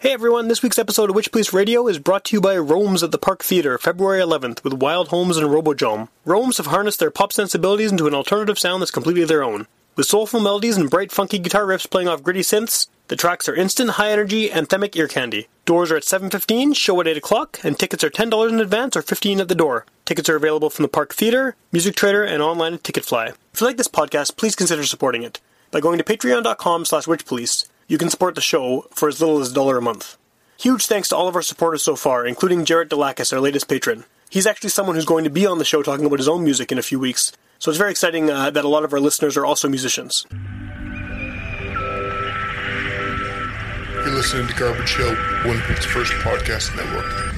Hey everyone, this week's episode of Witch Police Radio is brought to you by Rome's at the Park Theatre, February 11th, with Wild Homes and Robojom. Rome's have harnessed their pop sensibilities into an alternative sound that's completely their own. With soulful melodies and bright, funky guitar riffs playing off gritty synths, the tracks are instant, high energy, anthemic ear candy. Doors are at 7.15, show at 8 o'clock, and tickets are $10 in advance or 15 at the door. Tickets are available from the Park Theatre, Music Trader, and online at Ticketfly. If you like this podcast, please consider supporting it. By going to patreon.com slash witchpolice, you can support the show for as little as a dollar a month. Huge thanks to all of our supporters so far, including Jarrett Delacus, our latest patron. He's actually someone who's going to be on the show talking about his own music in a few weeks, so it's very exciting uh, that a lot of our listeners are also musicians. You're listening to Garbage Hill, Winnipeg's first podcast network.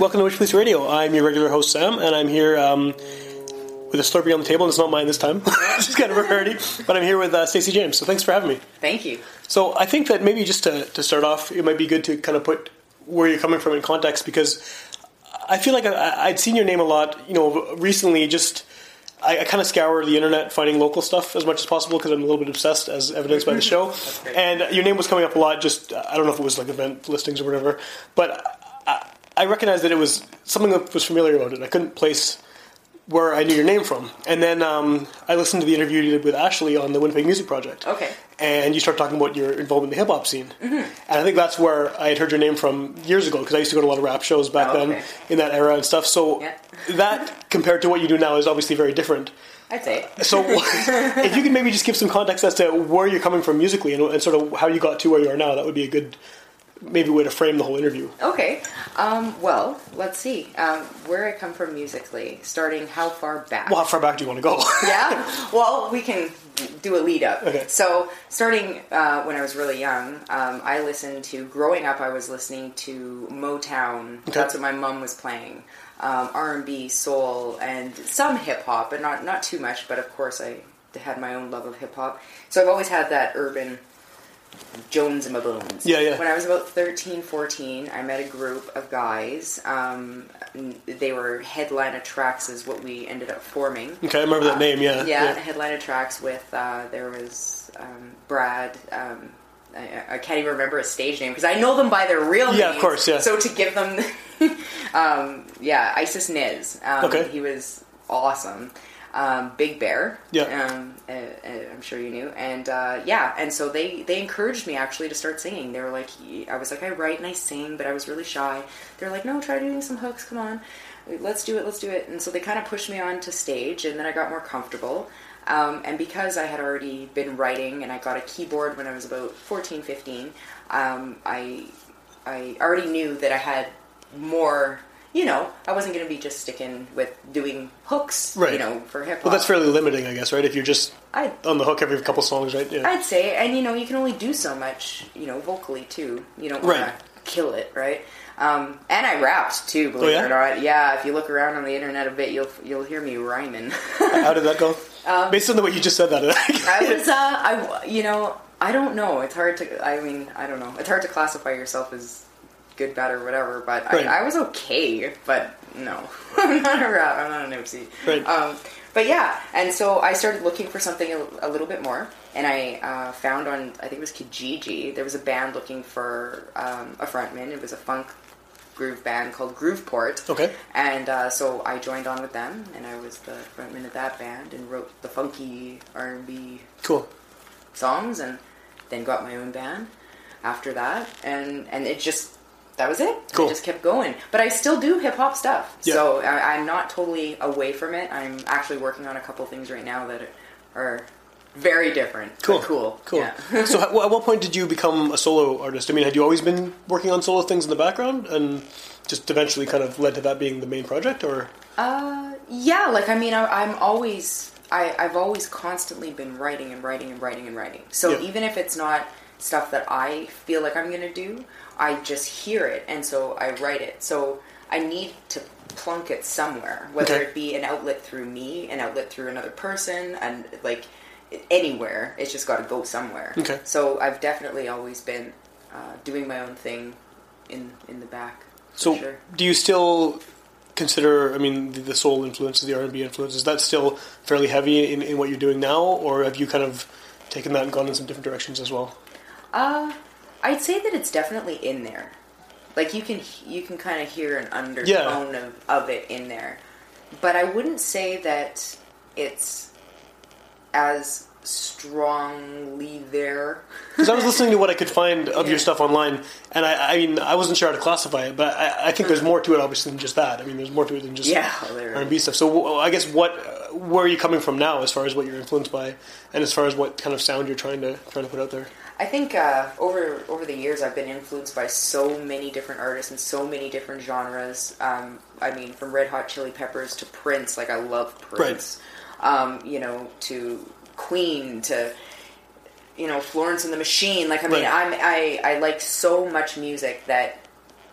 Welcome to Witch Police Radio. I'm your regular host, Sam, and I'm here um, with a Slurpee on the table, and it's not mine this time. It's kind of a rarity, but I'm here with uh, Stacey James, so thanks for having me. Thank you. So I think that maybe just to, to start off, it might be good to kind of put where you're coming from in context because I feel like I, I'd seen your name a lot, you know, recently. Just I, I kind of scour the internet finding local stuff as much as possible because I'm a little bit obsessed, as evidenced by the show. And your name was coming up a lot. Just I don't know if it was like event listings or whatever, but I, recognized that it was something that was familiar about it. I couldn't place where I knew your name from. And then um, I listened to the interview you did with Ashley on the Winnipeg Music Project. Okay. And you start talking about your involvement in the hip hop scene. Mm-hmm. And I think that's where I had heard your name from years ago because I used to go to a lot of rap shows back Oh, then in that era and stuff. So Yeah. that compared to what you do now is obviously very different. I'd say. So if you could maybe just give some context as to where you're coming from musically and, and sort of how you got to where you are now, that would be a good maybe way to frame the whole interview. Okay. Um, well, let's see. Um, where I come from musically, starting how far back? Well, how far back do you want to go? yeah. Well, we can do a lead up. Okay. So, starting uh, when I was really young, um, I listened to. Growing up, I was listening to Motown. That's what my mom was playing. Um, R and B, soul, and some hip hop, but not not too much. But of course, I had my own love of hip hop. So I've always had that urban Jones and Maboons. Yeah, yeah. When I was about 13, 14, I met a group of guys. Um, they were Headliner Tracks, is what we ended up forming. okay, I remember that name, yeah. Yeah, Headliner Tracks with, uh, there was um, Brad. Um, I, I can't even remember his stage name because I know them by their real name. Yeah, of course, yeah. So to give them, um, yeah, Isis Niz. Um, Okay. He was awesome. Um, Big Bear. Yeah. Um, uh, uh, I'm sure you knew. And uh, yeah, and so they they encouraged me actually to start singing. They were like, I was like, I write and I sing, but I was really shy. They're like, no, try doing some hooks. Come on, let's do it. Let's do it. And so they kind of pushed me on to stage, and then I got more comfortable. Um, and because I had already been writing and I got a keyboard when I was about 14, 15, um, I I already knew that I had more. You know, I wasn't going to be just sticking with doing hooks. Right. You know, for hip hop. Well, that's fairly limiting, I guess, right? If you're just I on the hook every couple songs, right? Yeah. I'd say, and you know, you can only do so much, you know, vocally too. You don't want Right. to kill it, right? Um, and I rapped too, believe Oh, yeah? it or not. Yeah, if you look around on the internet a bit, you'll you'll hear me rhyming. How did that go? Um, Based on the way you just said that, I was, uh, I, you know, I don't know. It's hard to. I mean, I don't know. It's hard to classify yourself as good, bad, or whatever. But Right. I, I was okay. But no, I'm not a rap. I'm not an MC. Right. Um, but yeah, and so I started looking for something a, a little bit more, and I uh, found on I think it was Kijiji. There was a band looking for um, a frontman. It was a funk groove band called Grooveport. Okay. And uh, so I joined on with them, and I was the frontman of that band, and wrote the funky R and B cool. songs, and then got my own band after that, and and it just that was it. Cool. I just kept going, but I still do hip hop stuff, Yeah. so I, I'm not totally away from it. I'm actually working on a couple things right now that are very different. Cool. cool, Cool. Yeah. so, at what point did you become a solo artist? I mean, had you always been working on solo things in the background, and just eventually kind of led to that being the main project, or Uh, yeah, like I mean, I, I'm always, I, I've always constantly been writing and writing and writing and writing. So Yeah. even if it's not stuff that I feel like I'm gonna do, I just hear it, and so I write it. So I need to plunk it somewhere, whether Okay. it be an outlet through me, an outlet through another person, and like anywhere. It's just got to go somewhere. Okay. So I've definitely always been uh, doing my own thing in in the back. So, sure. do you still consider? I mean, the, the soul influences, the R and B influence, is that still fairly heavy in, in what you're doing now, or have you kind of taken that and gone in some different directions as well? Uh, I'd say that it's definitely in there. Like you can you can kind of hear an undertone of, of it in there, but I wouldn't say that it's as strongly there. Because I was listening to what I could find of Yeah. your stuff online, and I, I mean, I wasn't sure how to classify it, but I, I think there's hmm. more to it, obviously, than just that. I mean, there's more to it than just Yeah, R&B stuff. So, I guess what, where are you coming from now, as far as what you're influenced by, and as far as what kind of sound you're trying to trying to put out there? I think uh, over over the years I've been influenced by so many different artists and so many different genres. Um, I mean, from Red Hot Chili Peppers to Prince, like I love Prince. Um, you know, to Queen to you know Florence and the Machine. Like I mean, Right. I'm I I like so much music that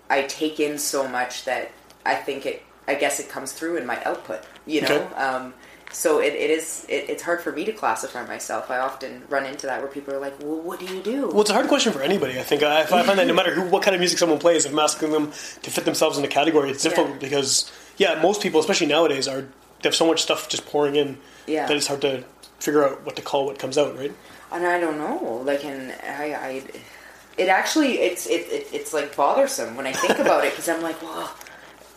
I take in so much that I think it. I guess it comes through in my output. You know. Okay. Um, so it, it is it, it's hard for me to classify myself. I often run into that where people are like, "Well, what do you do?" Well, it's a hard question for anybody. I think I, I find that no matter who, what kind of music someone plays, if I'm asking them to fit themselves in a category, it's difficult Yeah. because yeah, most people, especially nowadays, are they have so much stuff just pouring in Yeah. that it's hard to figure out what to call what comes out, right? and I don't know. Like, and I, I it actually it's it, it it's like bothersome when I think about it because I'm like, well,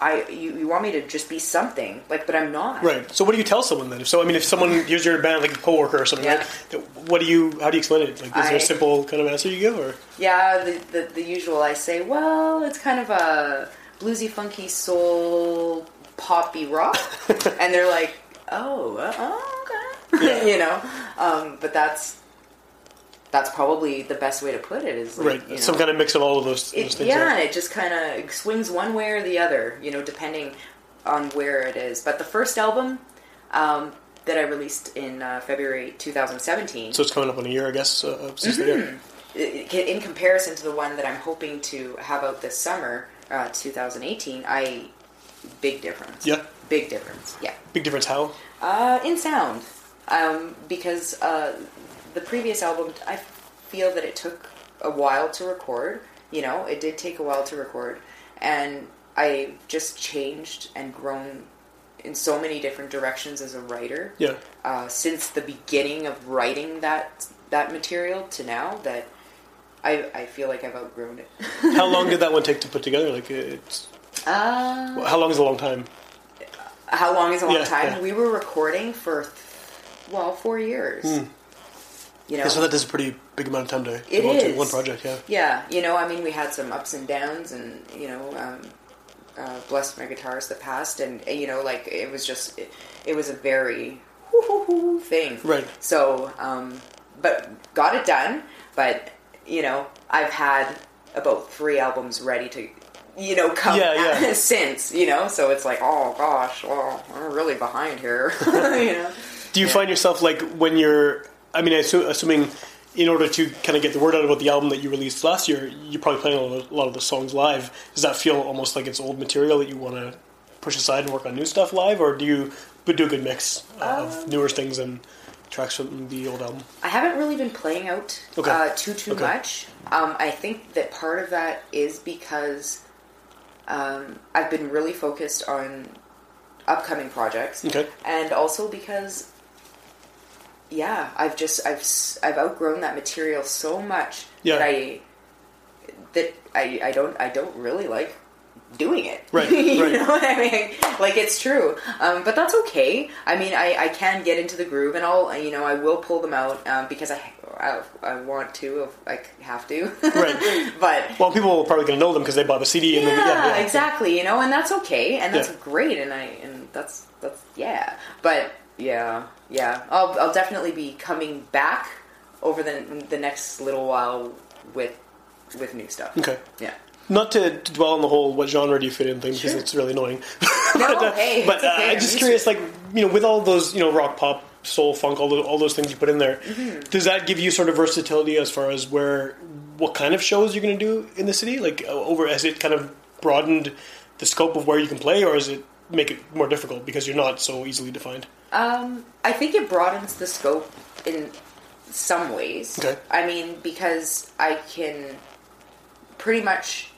I you, you want me to just be something like, but I'm not. Right. So, what do you tell someone then? If so, I mean, if someone hears your band like a coworker or something, Yeah. right? What do you? How do you explain it? Like, is there a simple kind of answer you give, or Yeah, the, the the usual. I say, well, it's kind of a bluesy, funky, soul, poppy rock, and they're like, oh, uh, oh okay, you know. Um, but that's that's probably the best way to put it. Is like, right? you know, Some kind of mix of all of those, those it, things. yeah, and it just kind of swings one way or the other, you know, depending on where it is. But the first album um, that I released in uh, February 2017, So it's coming up on a year, I guess, uh, since Mm-hmm. year. i- i- in comparison to the one that I'm hoping to have out this summer, uh, 2018, I big difference. Yeah. big difference. Yeah, Big difference. How? uh, in sound, um, because uh, the previous album, I feel that it took a while to record. You know, it did take a while to record, and I just changed and grown in so many different directions as a writer Yeah. uh, since the beginning of writing that that material to now that I, I feel like I've outgrown it. How long did that one take to put together? Like, it's Uh, how long is a long time? how long is a long Yeah, time? yeah. We were recording for well four years. You know. Yeah, so that is a pretty big amount of time to It devote to one project. Yeah. Yeah, you know, I mean, we had some ups and downs, and you know, um, uh, blessed my guitars that passed, and uh, you know, like it was just, it, it was a very thing, Right. So, um, but got it done. But you know, I've had about three albums ready to, you know, come Yeah, yeah. since, you know, so it's like, oh gosh, well, we're really behind here, you know. Do you find yourself like when you're? I mean, assuming in order to kind of get the word out about the album that you released last year, you're probably playing a lot of, a lot of the songs live. Does that feel almost like it's old material that you want to push aside and work on new stuff live, or do you do a good mix of Um, newer things and tracks from the old album? I haven't really been playing out Okay. uh, too too Okay. much. Um, I think that part of that is because um, I've been really focused on upcoming projects, Okay. and also because yeah, I've just I've I've outgrown that material so much Yeah. that I that I, I don't I don't really like doing it. Right, you right. know what I mean? Like it's true, um, but that's okay. I mean, I, I can get into the groove, and I'll you know I will pull them out um, because I, I I want to, if I have to. Right. but Well, people are probably going to know them because they bought the CD. and yeah, then, yeah, yeah, exactly. You know, and that's okay, and that's Yeah. great, and I and that's that's yeah. But yeah, yeah, I'll I'll definitely be coming back over the the next little while with with new stuff. Okay. Yeah. Not to, to dwell on the whole what genre do you fit in thing because Sure. it's really annoying. No, but uh, hey, but uh, I'm just curious, like you know, with all those you know rock, pop, soul, funk, all those, all those things you put in there, Mm-hmm. does that give you sort of versatility as far as where what kind of shows you're going to do in the city? Like, over has it kind of broadened the scope of where you can play, or is it make it more difficult because you're not so easily defined? Um, I think it broadens the scope in some ways. Okay. I mean, because I can pretty much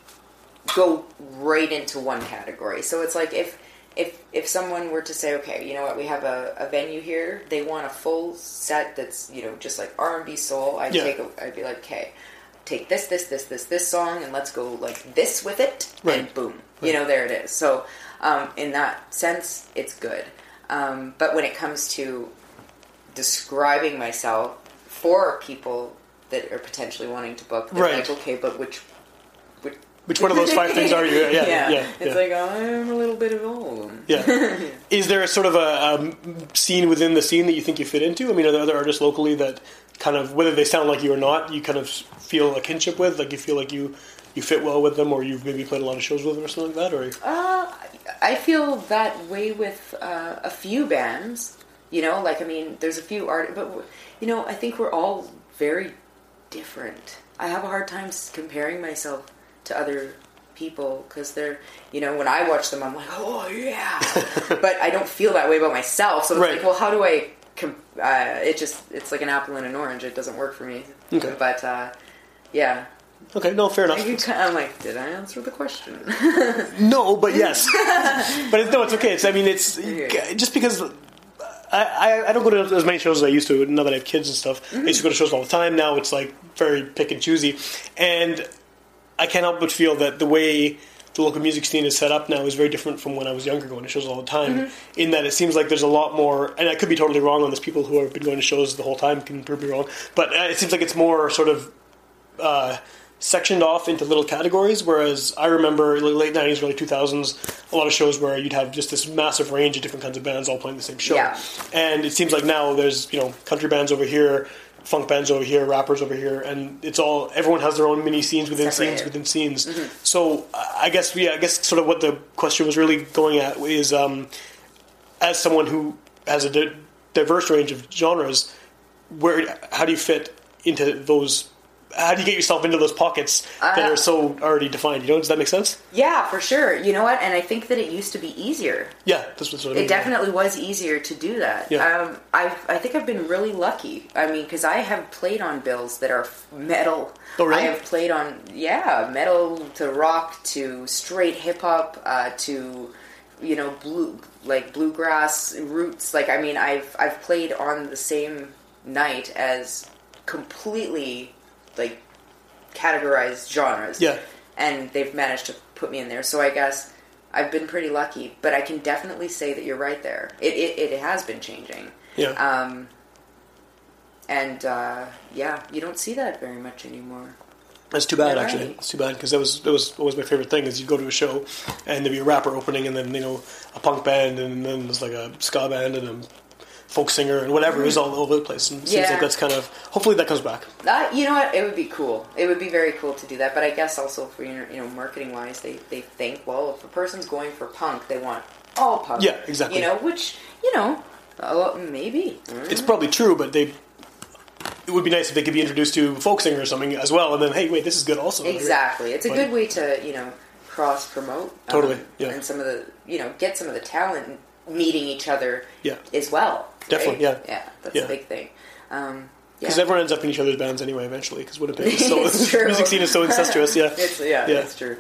go right into one category. So it's like if if if someone were to say, okay, you know what, we have a, a venue here, they want a full set that's you know just like R and B soul. I'd Yeah. take a, I'd be like, okay, take this this this this this song and let's go like this with it, Right. and boom, you know there it is. So um, in that sense, it's good. Um, but when it comes to describing myself for people that are potentially wanting to book, they're Right. like, okay, but which, which, Which one of those five things are you? Yeah, yeah, yeah. It's like I'm a little bit of all of them. Yeah. Is there a sort of a, um scene within the scene that you think you fit into? I mean, are there other artists locally that kind of, whether they sound like you or not, you kind of feel a kinship with? Like you feel like you you fit well with them, or you've maybe played a lot of shows with them, or something like that? Or Uh, I feel that way with uh, a few bands. You know, like I mean, there's a few art, but you know, I think we're all very different. I have a hard time comparing myself to other people because they're, you know, when I watch them, I'm like, oh yeah, but I don't feel that way about myself. So it's Right. like, well, how do I? Com- uh, it just it's like an apple and an orange. It doesn't work for me. Okay. But uh, yeah, okay, no, fair enough. I can, I'm like, did I answer the question? No, but yes. but it's, no, it's okay. It's I mean, it's just because I, I, I don't go to as many shows as I used to now that I have kids and stuff. I used to go to shows all the time. Now it's like very pick and choosy, and I can't help but feel that the way the local music scene is set up now is very different from when I was younger going to shows all the time. In that it seems like there's a lot more, and I could be totally wrong on this. People who have been going to shows the whole time can prove me wrong, but uh, it seems like it's more sort of uh, sectioned off into little categories. Whereas I remember late '90s, early 2000s, a lot of shows where you'd have just this massive range of different kinds of bands all playing the same show. Yeah. And it seems like now there's you know country bands over here, funk bands over here, rappers over here, and it's all everyone has their own mini scenes within Separated. scenes within scenes. So I guess yeah, I guess sort of what the question was really going at is um, as someone who has a di- diverse range of genres, where how do you fit into those? How do you get yourself into those pockets that Uh, are so already defined? You know, does that make sense? Yeah, for sure. You know what? And I think that it used to be easier. Yeah, that's what I mean. It definitely was easier to do that. Yeah. Um, I I think I've been really lucky. I mean, because I have played on bills that are metal. Oh, really? I have played on yeah, metal to rock to straight hip hop uh, to you know blue like bluegrass roots. Like I mean, I've I've played on the same night as completely like categorized genres. Yeah. and they've managed to put me in there. So I guess I've been pretty lucky, but I can definitely say that you're right there. It it, it has been changing. Yeah. Um, and uh, yeah, you don't see that very much anymore. That's too bad, actually. right. It's too bad because that was that was always my favorite thing. Is you go to a show and there'd be a rapper opening, and then you know a punk band, and then there's like a ska band and a folk singer and whatever. It was all over the place, and it seems Yeah. like that's kind of hopefully that comes back. Uh, you know what? It would be cool. It would be very cool to do that. But I guess also for you know marketing wise, they they think well, if a person's going for punk, they want all punk. Yeah, exactly. You know, which you know, uh, maybe. It's probably true, but they. It would be nice if they could be introduced to folk singer or something as well, and then hey, wait, this is good also. Exactly. It's a But- good way to, you know, cross promote. Totally, yeah. And some of the, you know, get some of the talent meeting each other Yeah. as well. Definitely, right? yeah. Yeah, that's Yeah. a big thing. Um, yeah. Because everyone ends up in each other's bands anyway, eventually. Because Winnipeg is so music scene is so incestuous. Yeah, It's, yeah, Yeah. that's true.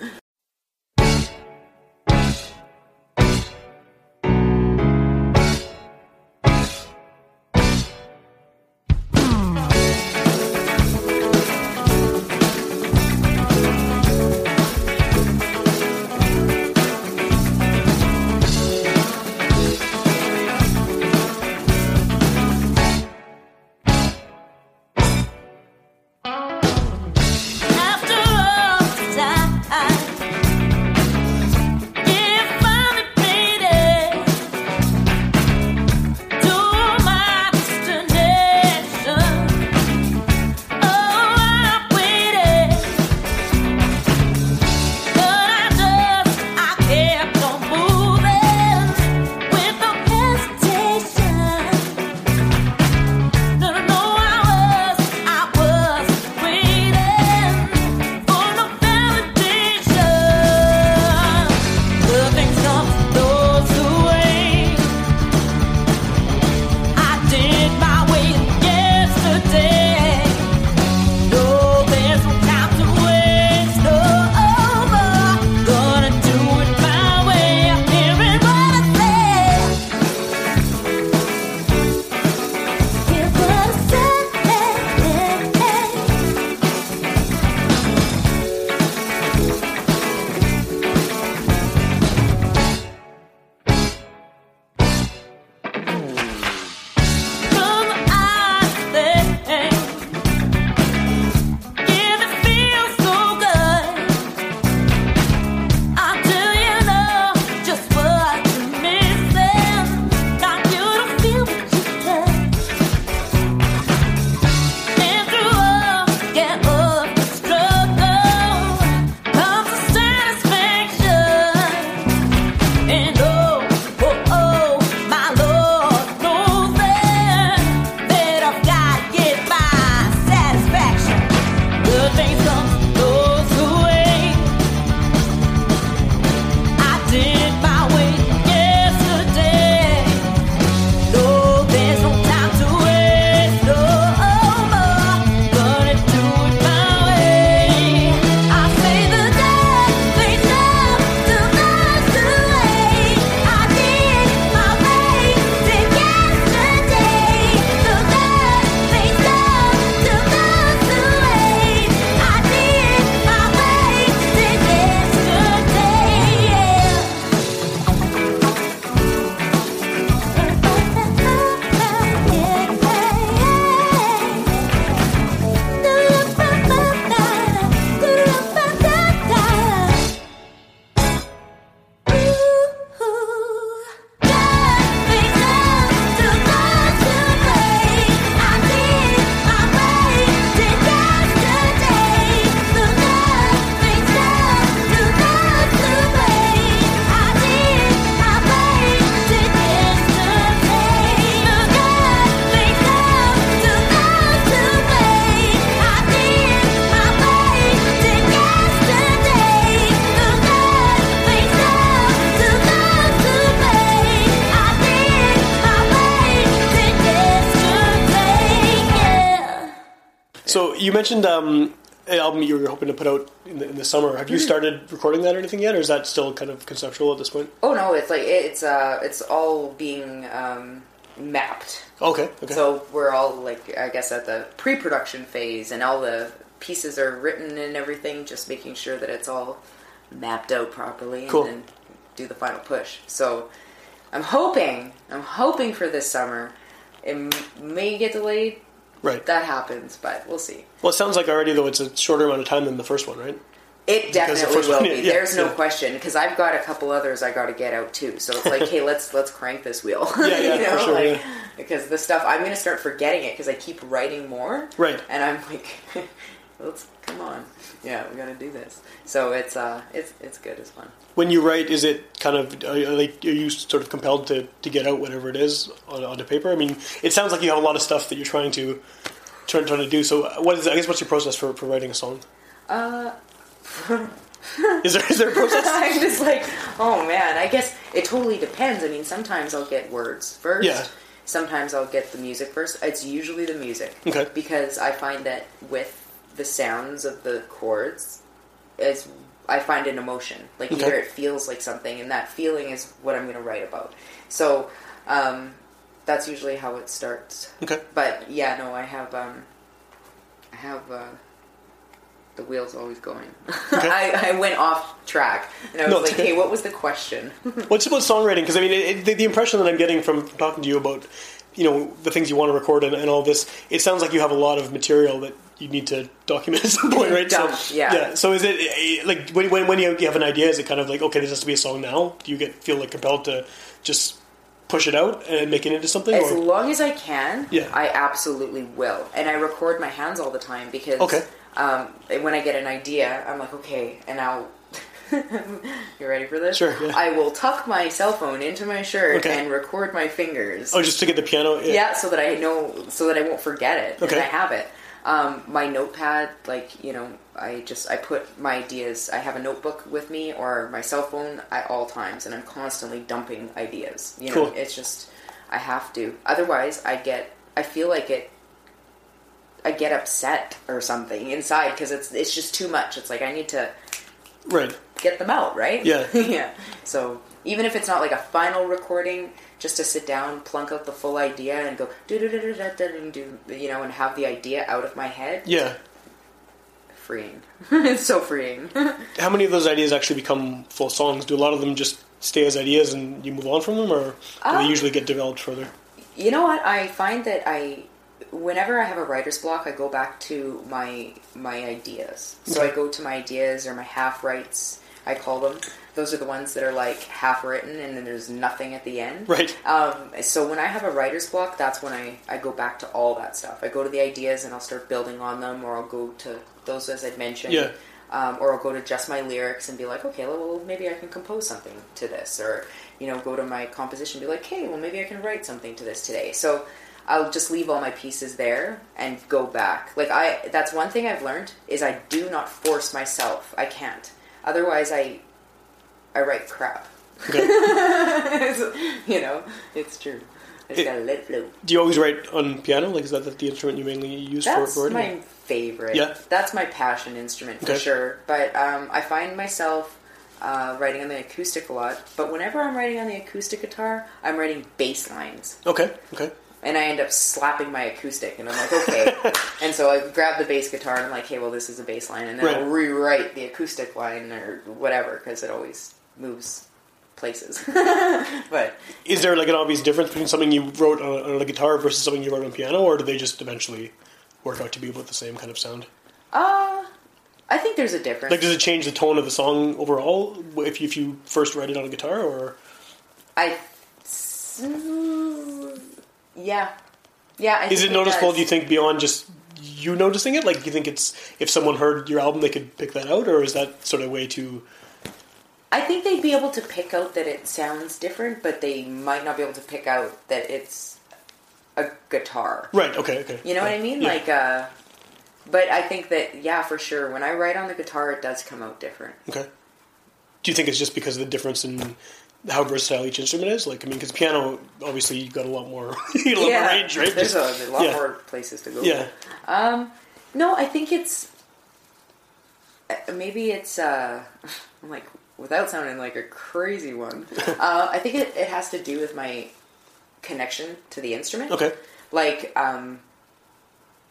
Mentioned um, an album you were hoping to put out in the, in the summer. Have you Mm-hmm. started recording that or anything yet, or is that still kind of conceptual at this point? Oh no, it's like it's uh it's all being um, mapped. Okay. Okay. So we're all like I guess at the pre-production phase, and all the pieces are written and everything, just making sure that it's all mapped out properly, Cool. and then do the final push. So I'm hoping, I'm hoping for this summer. It may get delayed. Right. That happens, but we'll see. well, it sounds like already though it's a shorter amount of time than the first one, right? It definitely will one- be. yeah, There's no question because I've got a couple others I got to get out too. So it's like, hey, let's let's crank this wheel. Yeah, yeah, you know, for sure, like, yeah. Because the stuff I'm going to start forgetting it because I keep writing more. Right. And I'm like, let's come on, yeah, we got to do this. So it's uh, it's it's good, it's fun. When you write, is it kind of are you, like are you sort of compelled to, to get out whatever it is on, onto paper? I mean, it sounds like you have a lot of stuff that you're trying to trying, trying to do. So, what is I guess what's your process for, for writing a song? Uh, Is there is there a process? I'm just like, oh man, I guess it totally depends. I mean, sometimes I'll get words first. Yeah. Sometimes I'll get the music first. It's usually the music. Okay. Because I find that with the sounds of the chords, is I find an emotion. Like Okay. either it feels like something, and that feeling is what I'm going to write about. So, um, that's usually how it starts. Okay. But yeah, no, I have um, I have uh, the wheels always going. I, I went off track, and I was No, like, okay. "Hey, what was the question?" What's about songwriting? Because I mean, it, the, the impression that I'm getting from, from talking to you about, you know, the things you want to record and, and all this, it sounds like you have a lot of material that you need to document at some point, right? Dump, so, yeah. So is it like when, when, when you have an idea, is it kind of like okay, this has to be a song now? Do you get feel like compelled to just push it out and make it into something? As or? long as I can, Yeah. I absolutely will. And I record my hands all the time because Okay. um, when I get an idea, I'm like, okay, and I'll. you ready for this? Sure, yeah. I will tuck my cell phone into my shirt Okay. and record my fingers. Oh, just to get the piano. yeah, so that I know, so that I won't forget it, Okay. I have it. Um, my notepad, like you know, I just I put my ideas. I have a notebook with me or my cell phone at all times, and I'm constantly dumping ideas. You know, Cool. it's just I have to. Otherwise, I get I feel like it. I get upset or something inside because it's it's just too much. It's like I need to Right. get them out, right? Yeah. yeah. So even if it's not like a final recording, just to sit down, plunk out the full idea, and go do do do do do do you know, and have the idea out of my head, Yeah. freeing. it's so freeing. How many of those ideas actually become full songs? Do a lot of them just stay as ideas and you move on from them, or do they Um, usually get developed further? You know what? I find that I, whenever I have a writer's block, I go back to my my ideas. So I go to my ideas or my half writes. I call them. Those are the ones that are like half written and then there's nothing at the end. Right. Um, so when I have a writer's block, that's when I, I go back to all that stuff. I go to the ideas and I'll start building on them, or I'll go to those as I'd mentioned. Yeah. Um, or I'll go to just my lyrics and be like, okay, well, maybe I can compose something to this. Or, you know, go to my composition and be like, hey, well, maybe I can write something to this today. So I'll just leave all my pieces there and go back. Like, I, that's one thing I've learned is I do not force myself. I can't. Otherwise, I, I write crap. You know, it's true. I just It- gotta let it flow. Do you always write on piano? Like, is that the instrument you mainly use That's for, for writing? my favorite. Yeah. That's my passion instrument for Okay. sure. But um, I find myself uh, writing on the acoustic a lot. But whenever I'm writing on the acoustic guitar, I'm writing bass lines. Okay, okay. And I end up slapping my acoustic, and I'm like, okay. and so I grab the bass guitar, and I'm like, hey, well, this is a bass line. And then I'll rewrite the acoustic line or whatever, because it always moves places. but Is there like an obvious difference between something you wrote on, on a guitar versus something you wrote on piano, or do they just eventually work out to be about the same kind of sound? uh, I think there's a difference. Like, does it change the tone of the song overall if you, if you first write it on a guitar, or I. Yeah. Yeah. I is it noticeable? does. Do you think beyond just you noticing it? Like, do you think it's if someone heard your album, they could pick that out, or is that sort of way too? I think they'd be able to pick out that it sounds different, but they might not be able to pick out that it's a guitar. Right. Okay. Okay. You know what I mean? Yeah. Like, uh. But I think that, yeah, for sure, when I write on the guitar, it does come out different. Okay. Do you think it's just because of the difference in how versatile each instrument is? Like, I mean, because piano, obviously, you got a lot more, you got a lot more range, right? There's Just- a, a lot yeah. more places to go. Yeah. No, I think it's uh, maybe it's uh like without sounding like a crazy one. uh, I think it, it has to do with my connection to the instrument. Okay. Like um,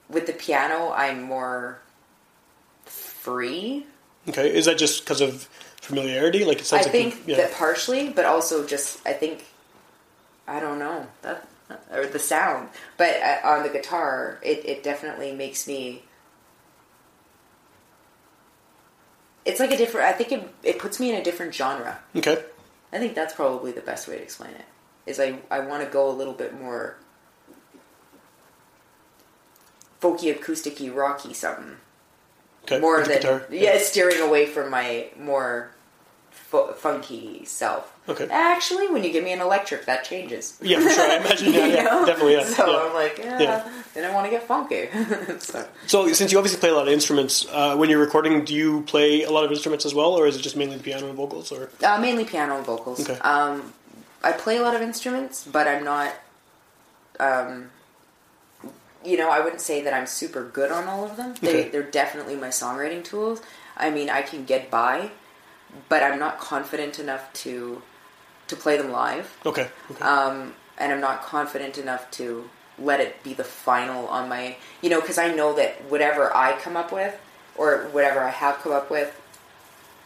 with the piano, I'm more free. Okay. Is that just because of familiarity? Like it sounds I like think you- yeah. that partially, but also just I think I don't know that or the sound. But uh, on the guitar, it, it definitely makes me. It's like a different. I think it it puts me in a different genre. okay. I think that's probably the best way to explain it. Is I I want to go a little bit more folky, acousticy, rocky something Okay. more than guitar. yeah, steering away from my more fu- funky self. Okay. Actually, when you give me an electric, that changes. Yeah, for sure. I imagine. Yeah, yeah, know? definitely. Yeah. So yeah. I'm like, yeah, Yeah. then I want to get funky. so, So, since you obviously play a lot of instruments, uh, when you're recording, do you play a lot of instruments as well, or is it just mainly the piano and vocals? Or uh, mainly piano and vocals. Okay. Um, I play a lot of instruments, but I'm not. Um, you know, I wouldn't say that I'm super good on all of them. They, Okay. They're definitely my songwriting tools. I mean, I can get by, but I'm not confident enough to to play them live. okay, okay. um, and I'm not confident enough to let it be the final on my, you know, because I know that whatever I come up with or whatever I have come up with,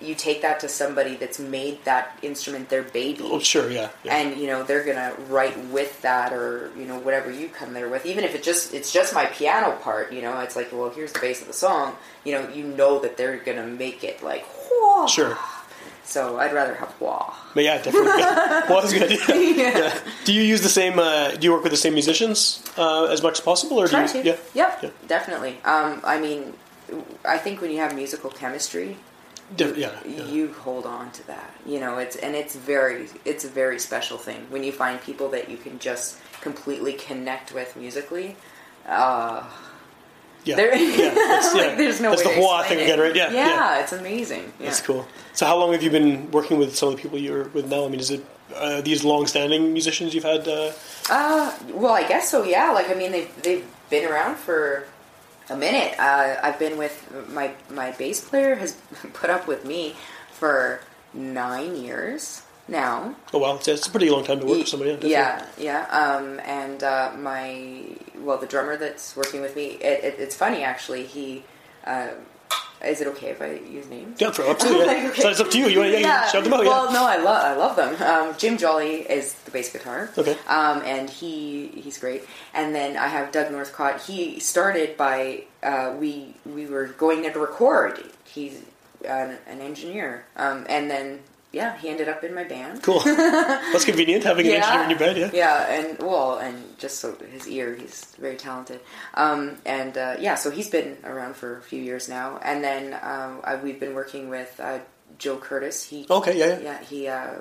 you take that to somebody that's made that instrument their baby. oh, sure. Yeah. yeah. And you know they're gonna write with that, or you know whatever you come there with. Even if it just it's just my piano part, you know, it's like well here's the base of the song. You know, you know that they're gonna make it like whoa. Sure. So I'd rather have wah. But yeah, definitely. That's good. Yeah. Yeah. Do you use the same? Uh, do you work with the same musicians uh, as much as possible, or do Try you? to. Yeah. Yep. Yeah. Definitely. Um, I mean, I think when you have musical chemistry, Def- yeah. yeah. you hold on to that. You know, it's and it's very it's a very special thing when you find people that you can just completely connect with musically. Uh, Yeah. there, yeah. Yeah. like, there's no That's the explain thing it. again, right? Yeah. yeah, yeah. it's amazing. Yeah. That's cool. So, how long have you been working with some of the people you're with now? I mean, is it uh, these long-standing musicians you've had? Uh, Uh, well, I guess so. Yeah. Like, I mean, they've they've been around for a minute. Uh, I've been with my my bass player has put up with me for nine years now. oh wow, it's, it's a pretty long time to work with somebody. Yeah. yeah, yeah. Um, and uh, my well, the drummer that's working with me. It, it, it's funny actually. He uh, is it okay if I use names? Yeah, for absolutely. Yeah. Okay. So it's up to you. You want to yeah, shout them out? Well, yeah. no, I love I love them. Um, Jim Jolly is the bass guitar. Okay. Um, and he he's great. And then I have Doug Northcott. He started by uh, we we were going there to record. He's an, an engineer. Um, and then yeah, he ended up in my band. Cool. That's convenient having an engineer in your bed. Yeah. Yeah, and well, and just so his ear, he's very talented. Um, and uh, yeah, so he's been around for a few years now. And then um, I, we've been working with uh, Joe Curtis. He Okay, yeah, yeah. yeah he uh,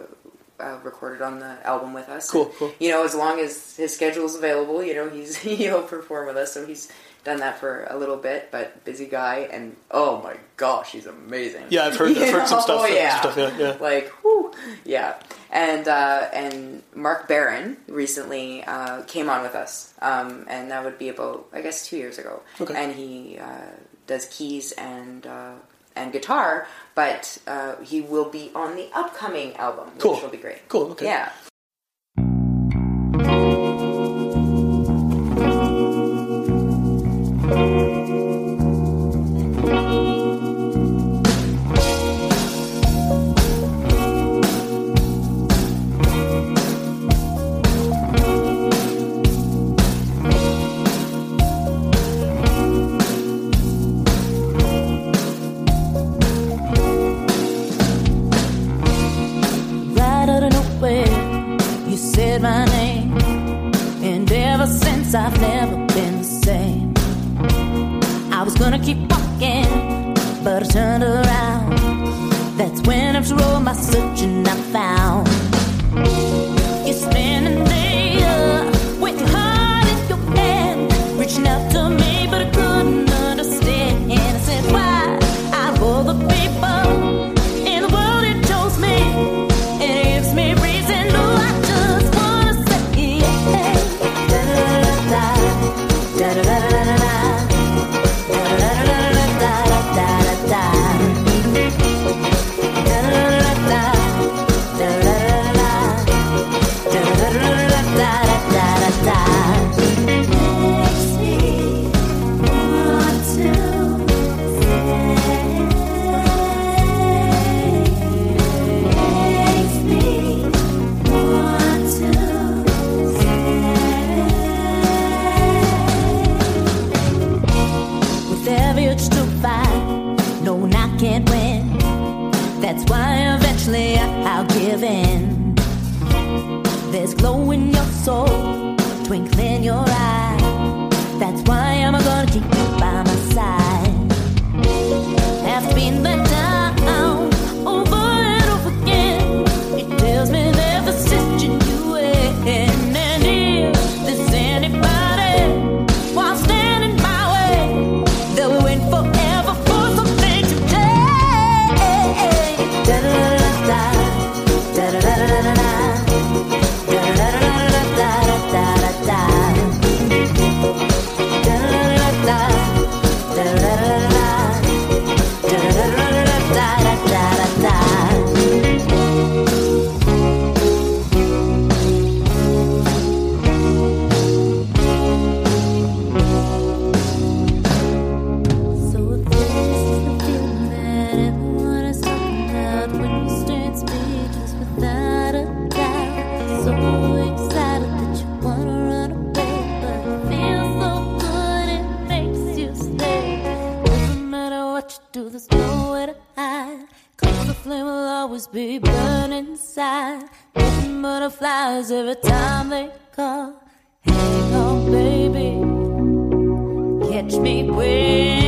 uh, recorded on the album with us. Cool, And, cool. You know, as long as his schedule's available, you know, he's he'll perform with us. So he's done that for a little bit, but busy guy. And oh my gosh, he's amazing. Yeah, I've heard- I've heard some stuff, some Yeah. stuff, yeah, yeah. Like, whew, yeah. And uh, and Mark Barron recently uh, came on with us, um, and that would be about I guess two years ago. Okay. And he uh, does keys and uh, and guitar, but uh, he will be on the upcoming album, Cool. which will be great. Cool, okay. Yeah. Be burning inside. Getting butterflies every time they call. Hang on, baby. Catch me when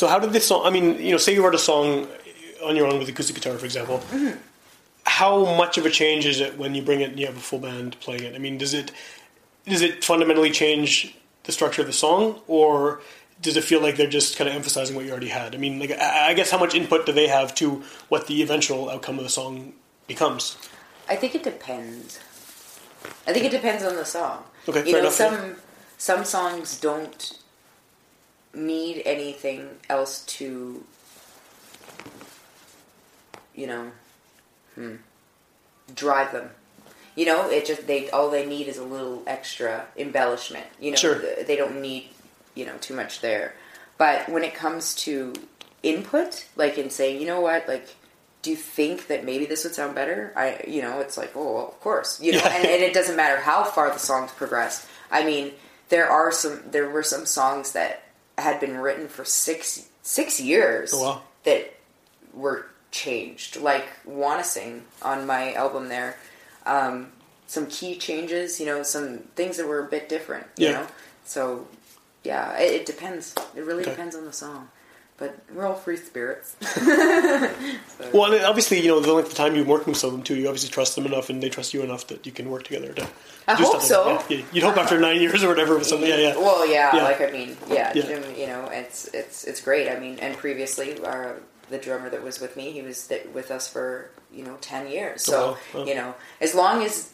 So how did this song? I mean, you know, say you wrote a song on your own with acoustic guitar, for example. Mm-hmm. How much of a change is it when you bring it and you have a full band playing it? I mean, does it does it fundamentally change the structure of the song, or does it feel like they're just kind of emphasizing what you already had? I mean, like I guess how much input do they have to what the eventual outcome of the song becomes? I think it depends. I think it depends on the song. Okay, you know, enough, some some songs don't need anything else to, you know, hmm, drive them. You know, it just they all they need is a little extra embellishment. You know, Sure. they don't need you know too much there. But when it comes to input, like in saying, you know what, like do you think that maybe this would sound better? I, you know, it's like, oh, well, of course, you know, and, and it doesn't matter how far the songs progress. I mean, there are some, there were some songs that had been written for six six years Oh, wow. that were changed, like "Wanna Sing" on my album. There, um, some key changes, you know, some things that were a bit different, you Yeah. know. So, yeah, it, it depends. It really Okay. depends on the song. But we're all free spirits. Well, and obviously, you know, the length of time you've working with some of them too, you obviously trust them enough, and they trust you enough that you can work together to. I do hope stuff so. Like. Yeah, you'd hope after nine years or whatever with something. Yeah, yeah. Well, yeah, Yeah. like I mean, yeah, Yeah. Jim. You know, it's it's it's great. I mean, and previously, our the drummer that was with me, he was th- with us for you know ten years. So Oh, wow. You know, as long as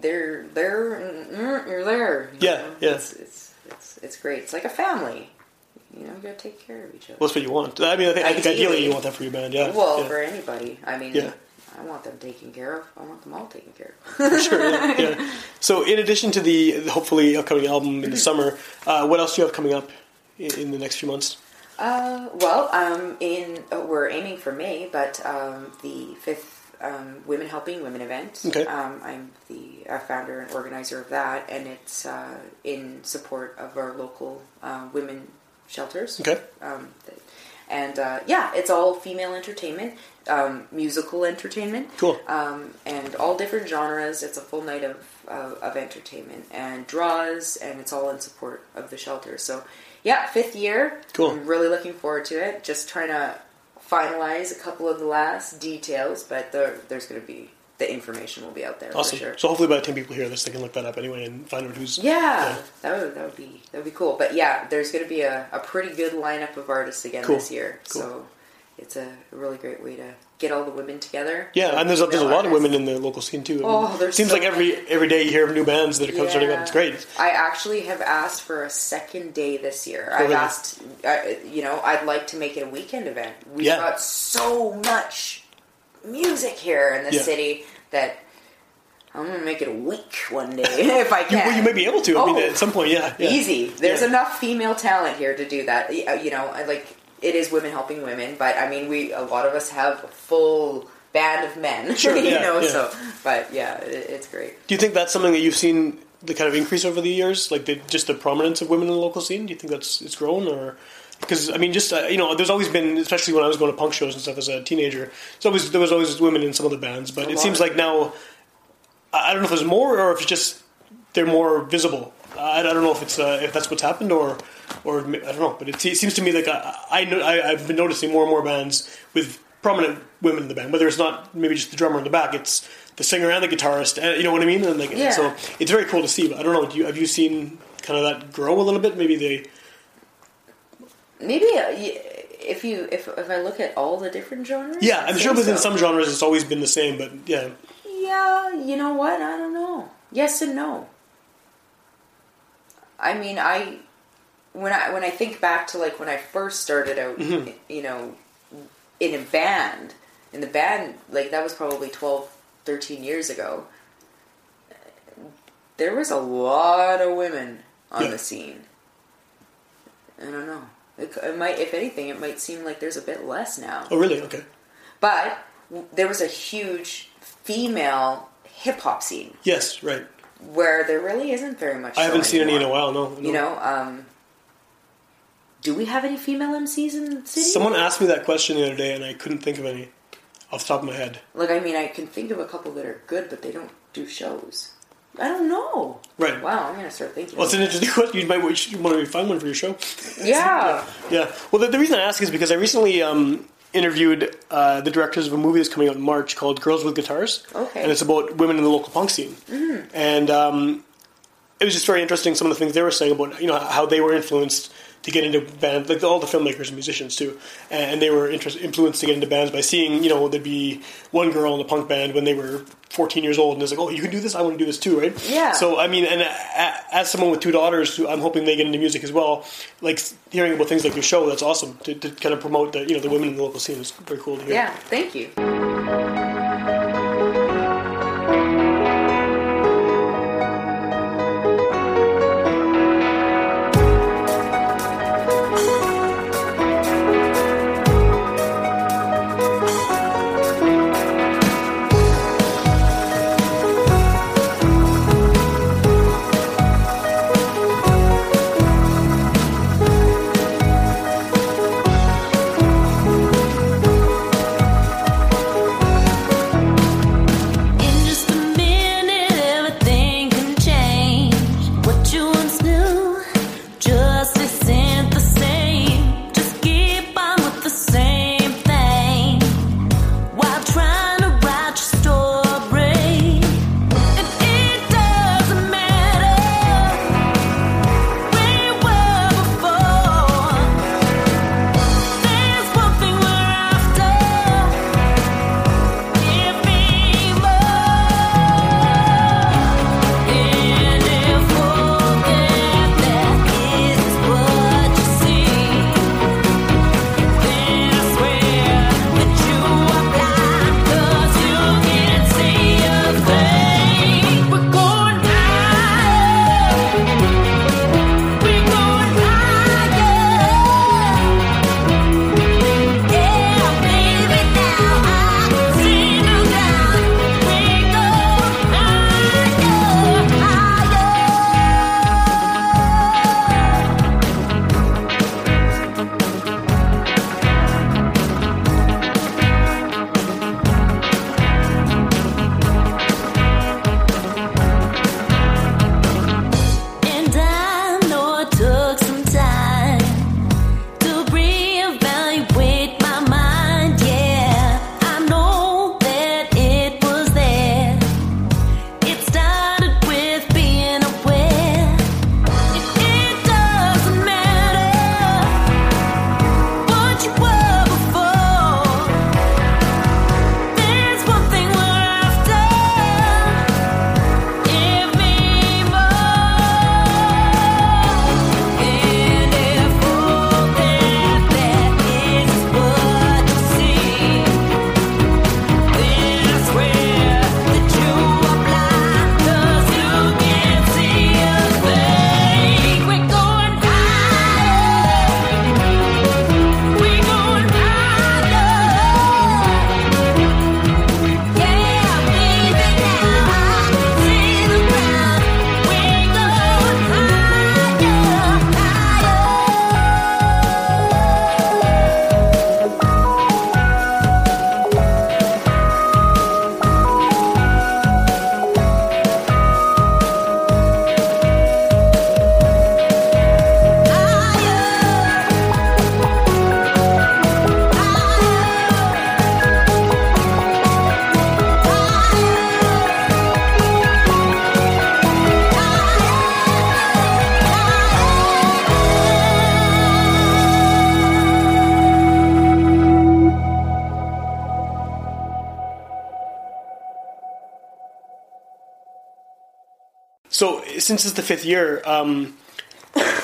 they're there, mm, you're there. you Yeah, know? yeah. It's, it's it's it's great. It's like a family. You know, gotta take care of each other. Well, that's what you want. I mean, I think, I think ideally Ideally. you want that for your band. Yeah. Well, yeah. for anybody, I mean, Yeah. I want them taken care of. I want them all taken care of. sure. Yeah, yeah. So, in addition to the hopefully upcoming album in the summer, uh, what else do you have coming up in, in the next few months? Uh, well, um, in uh, we're aiming for May, but um, the fifth um, Women Helping Women event. Okay. Um, I'm the uh, founder and organizer of that, and it's uh, in support of our local uh, women shelters. Okay. Um, and uh, yeah, it's all female entertainment, um, musical entertainment. Cool. Um, and all different genres. It's a full night of, uh, of entertainment and draws, and it's all in support of the shelter. So, yeah, fifth year. Cool. I'm really looking forward to it. Just trying to finalize a couple of the last details, but there, there's going to be the information will be out there Awesome. for sure. So hopefully by the time people hear this, they can look that up anyway and find out who's. Yeah, that would that would be that would be cool. But yeah, there's going to be a, a pretty good lineup of artists again Cool. this year. Cool. So it's a really great way to get all the women together. Yeah, and there's a, there's a lot of women in the local scene too. I mean, Oh, there's it seems so like every every day you hear of new bands that are coming starting up. It's great. I actually have asked for a second day this year. Oh, I've asked, uh, you know, I'd like to make it a weekend event. We've Yeah. got so much music here in the Yeah. city that I'm to make it a week one day if I You, can. well, you may be able to. I mean, Oh. at some point, yeah. yeah. Easy. There's Yeah. enough female talent here to do that. Uh, You know, like it is women helping women, but I mean, we a lot of us have a full band of men. Sure, you yeah, know, so but yeah, it, it's great. Do you think that's something that you've seen the kind of increase over the years, like the, just the prominence of women in the local scene? Do you think that's it's grown, or because I mean, just uh, you know, there's always been, especially when I was going to punk shows and stuff as a teenager, it's always there was always women in some of the bands, but it seems like now I don't know if there's more or if it's just they're more visible. I, I don't know if it's uh, if that's what's happened or or I don't know, but it, se- seems to me like I, I know I, I've been noticing more and more bands with prominent women in the band. Whether it's not maybe just the drummer in the back, it's the singer and the guitarist. And, You know what I mean? And like Yeah. so, it's very cool to see. But I don't know. Do you, have you seen kind of that grow a little bit? Maybe they. Maybe uh, if you if if I look at all the different genres, Yeah, I'm sure within so. some genres it's always been the same. But yeah, Yeah, you know what? I don't know. Yes and no. I mean, I when I when I think back to like when I first started out, Mm-hmm. you know, in a band, in the band, like that was probably 12, 13 years ago. There was a lot of women on Yeah. the scene. I don't know. It, might, if anything, it might seem like there's a bit less now. oh really? Okay. But w- there was a huge female hip hop scene Yes, right. where there really isn't very much. I haven't seen any in a while. No, no. You know, um, do we have any female MCs in the city? Someone asked me that question the other day, and I couldn't think of any off the top of my head. Like, I mean, I can think of a couple that are good, but they don't do shows. I don't know. Right. Wow, I'm gonna start thinking. Well, it's an interesting question. You might you should want to find one for your show. yeah. Yeah. Well, the, the reason I ask is because I recently um, interviewed uh, the directors of a movie that's coming out in March called Girls with Guitars. Okay. And it's about women in the local punk scene. Mm-hmm. And um, it was just very interesting some of the things they were saying about you know how they were influenced to get into bands, like all the filmmakers and musicians too, and they were interest, influenced to get into bands by seeing you know there'd be one girl in a punk band when they were 14 years old, and it's like, oh, you can do this, I want to do this too, right? Yeah. So I mean, and as someone with two daughters, who I'm hoping they get into music as well, like hearing about things like your show, that's awesome to, to kind of promote the you know the women in the local scene is very cool to hear. Yeah. Thank you. Since it's the fifth year, um,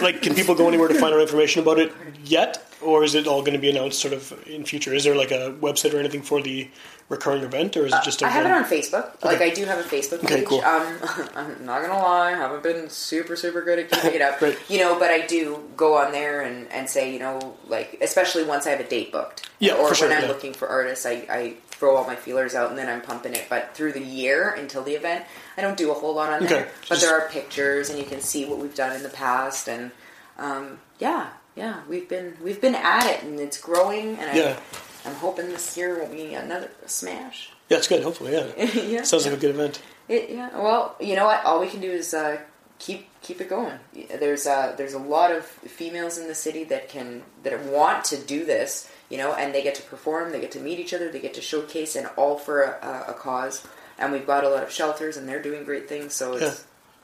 like, can people go anywhere to find out information about it yet, or is it all going to be announced sort of in future? Is there like a website or anything for the recurring event, or is it just? a Uh, I have it on Facebook. Like I do have a Facebook page. Okay, cool. Um, I'm not gonna lie, I haven't been super super good at keeping it up. Right. You know, but I do go on there and, and say, you know, like especially once I have a date booked. Yeah, Or for sure, when I'm yeah. looking for artists, I, I throw all my feelers out and then I'm pumping it. But through the year until the event, I don't do a whole lot on Okay, there. But just- there are pictures and you can see what we've done in the past and um, yeah, yeah, we've been we've been at it and it's growing and Yeah. I, I'm hoping this year will be another smash. Yeah, it's good. Hopefully, yeah. yeah. Sounds like a good event. It, yeah. Well, you know what? All we can do is uh, keep keep it going. There's uh, there's a lot of females in the city that can that want to do this. You know, and they get to perform. They get to meet each other. They get to showcase, and all for a, a cause. And we've got a lot of shelters, and they're doing great things. So it's Yeah.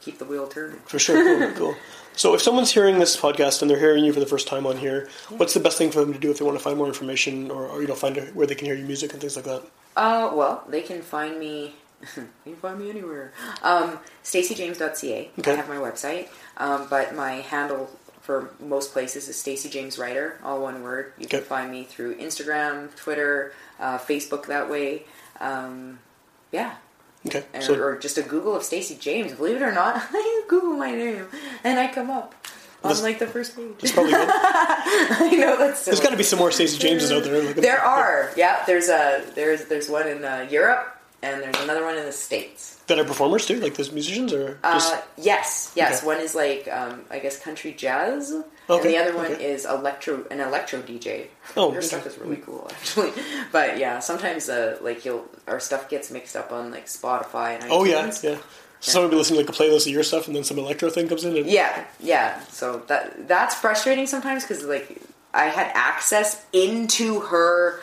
keep the wheel turning. For sure, cool, cool. So, if someone's hearing this podcast and they're hearing you for the first time on here, what's the best thing for them to do if they want to find more information or, or you know find where they can hear your music and things like that? Uh, well, they can find me. you can find me anywhere. Um, StacyJames.ca. Okay. I have my website, um, but my handle for most places is Stacy James Writer, all one word. You can find me through Instagram, Twitter, uh, Facebook that way. Um, yeah. Okay, And, so or just a Google of Stacy James. Believe it or not, I Google my name and I come up on like the first page. it's probably good. I know that's There's silly. got to be some more Stacey Jameses out there. Like, There are, yeah. There's a there's there's one in uh, Europe and there's another one in the states. that are performers too, like those musicians, or just Uh, yes, yes. Okay. One is like um, I guess country jazz, and the other one okay. is electro an electro DJ. Oh, Their stuff is really cool actually. But yeah, sometimes uh, like you'll our stuff gets mixed up on like Spotify and iTunes. oh yeah, yeah. So someone will be listening to like a playlist of your stuff, and then some electro thing comes in. And, Yeah, yeah. So that that's frustrating sometimes because like I had access into her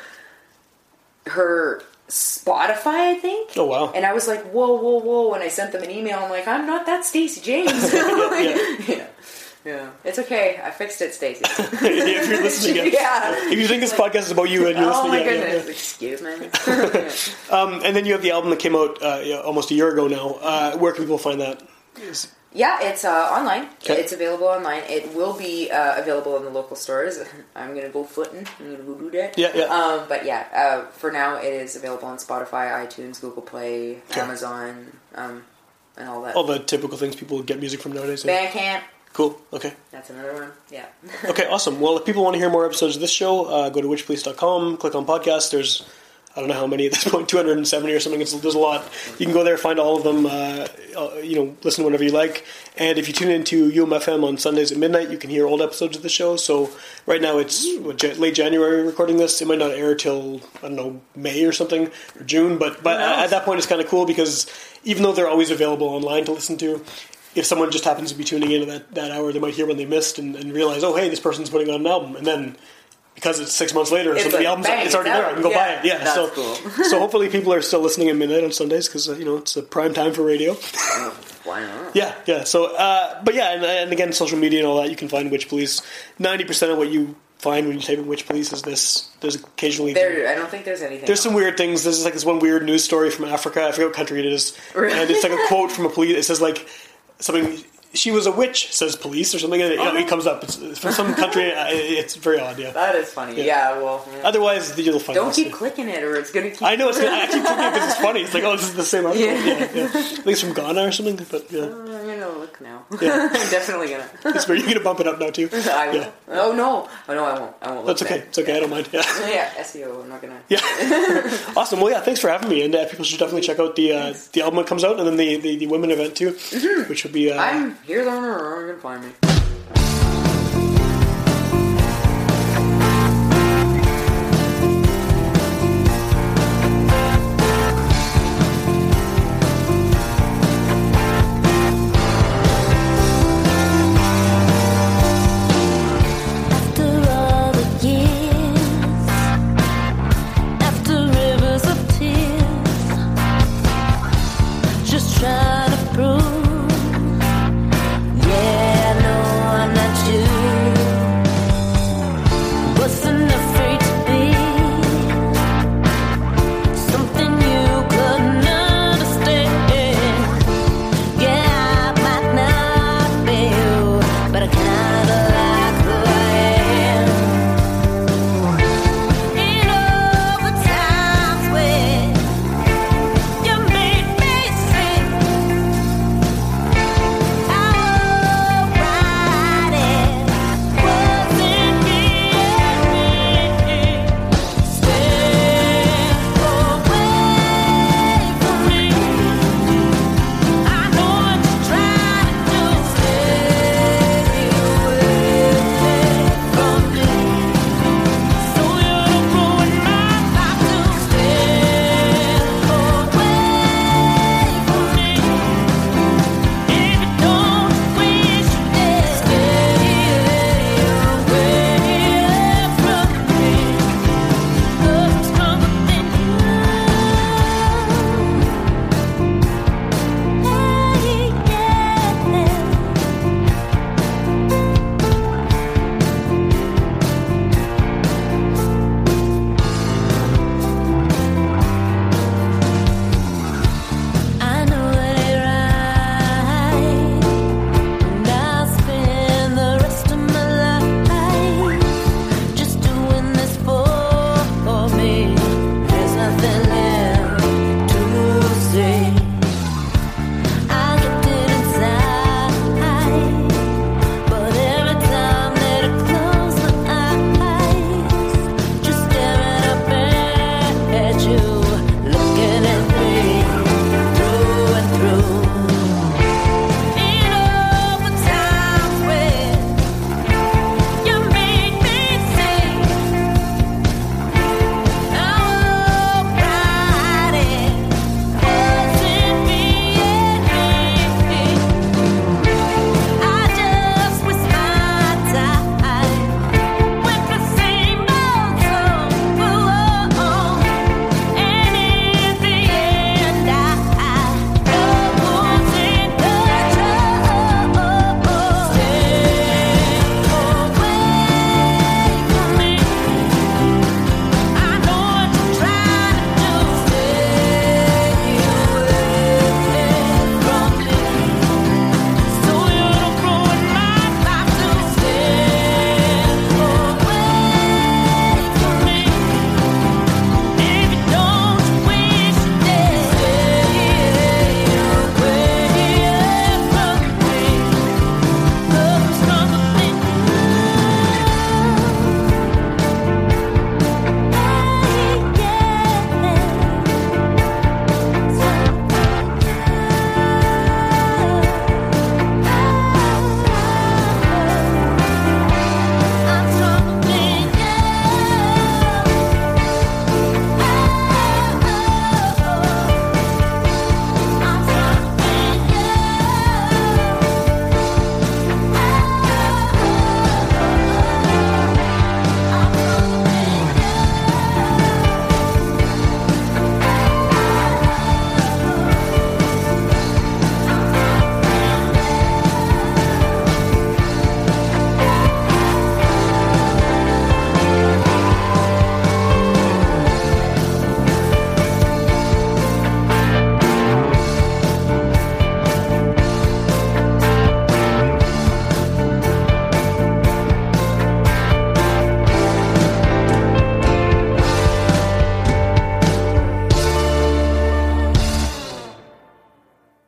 her Spotify, I think. Oh, wow. And I was like, whoa, whoa, whoa! When I sent them an email, I'm like, I'm not that Stacey James. Like, yeah. yeah, It's okay. I fixed it, Stacey. if you're listening, yeah. yeah. If you think this podcast is about you and you're Oh listening, my yeah, yeah, goodness! yeah. Excuse me. Um, and then you have the album that came out uh, almost a year ago now. Uh, where can people find that? Yeah, it's uh, online. Okay. It's available online. It will be uh, available in the local stores. I'm gonna go footing. I'm gonna go do that. Yeah, yeah. Um, but yeah, uh, for now it is available on Spotify, iTunes, Google Play, Okay. Amazon, um, and all that. All the typical things people get music from nowadays. yeah. Bandcamp. Cool. Okay. That's another one. Yeah. Okay, awesome. Well, if people want to hear more episodes of this show, uh, go to witchpolice.com, click on podcast. There's, I don't know how many at this point, 270 or something. It's, there's a lot. You can go there, find all of them, uh, uh, you know, listen whenever you like. And if you tune into UMFM on Sundays at midnight, you can hear old episodes of the show. So right now it's what, late January recording this. It might not air till, I don't know, May or something, or June. But, but at that point, it's kind of cool because even though they're always available online to listen to, if someone just happens to be tuning in at that, that hour, they might hear when they missed and, and realize, oh, hey, this person's putting on an album. And then because it's six months later It's the album's bang, it's already there. I can go Yeah, buy it. Yeah, that's so cool. so hopefully people are still listening at midnight on Sundays because uh, you know it's a prime time for radio. Why not? Yeah, yeah. So, uh, but yeah, and, and again, social media and all that, you can find Witch Police. Ninety percent of what you find when you type in Witch Police is this. There's occasionally There, I don't think there's anything. there's some else. weird things. There's like this one weird news story from Africa. I forget what country it is, and it's like a quote from a police. It says like something. She was a witch, says police, or something. And it, Oh, it comes up. It's, some country. uh, It's very odd. Yeah. That is funny. Yeah. Yeah. well, yeah. Otherwise, you'll find. don't keep clicking it, or it's gonna keep. I know it's. Gonna, I keep clicking because it's funny. It's like, oh, this is the same article. Yeah. Yeah. Yeah, I think it's from Ghana or something. But yeah, I'm gonna look now. Yeah. I'm definitely gonna. it's where you're gonna bump it up now too. I will. Oh no! Oh no! I won't. I won't. Look That's okay. It's okay. I don't mind. Yeah. Yeah, SEO. I'm not gonna. Yeah. awesome. Well, yeah. Thanks for having me, and uh, people should definitely check out the uh, the album that comes out, and then the, the, the women event too, which will be. Uh, I'm Here's Armor, Armor, and find me.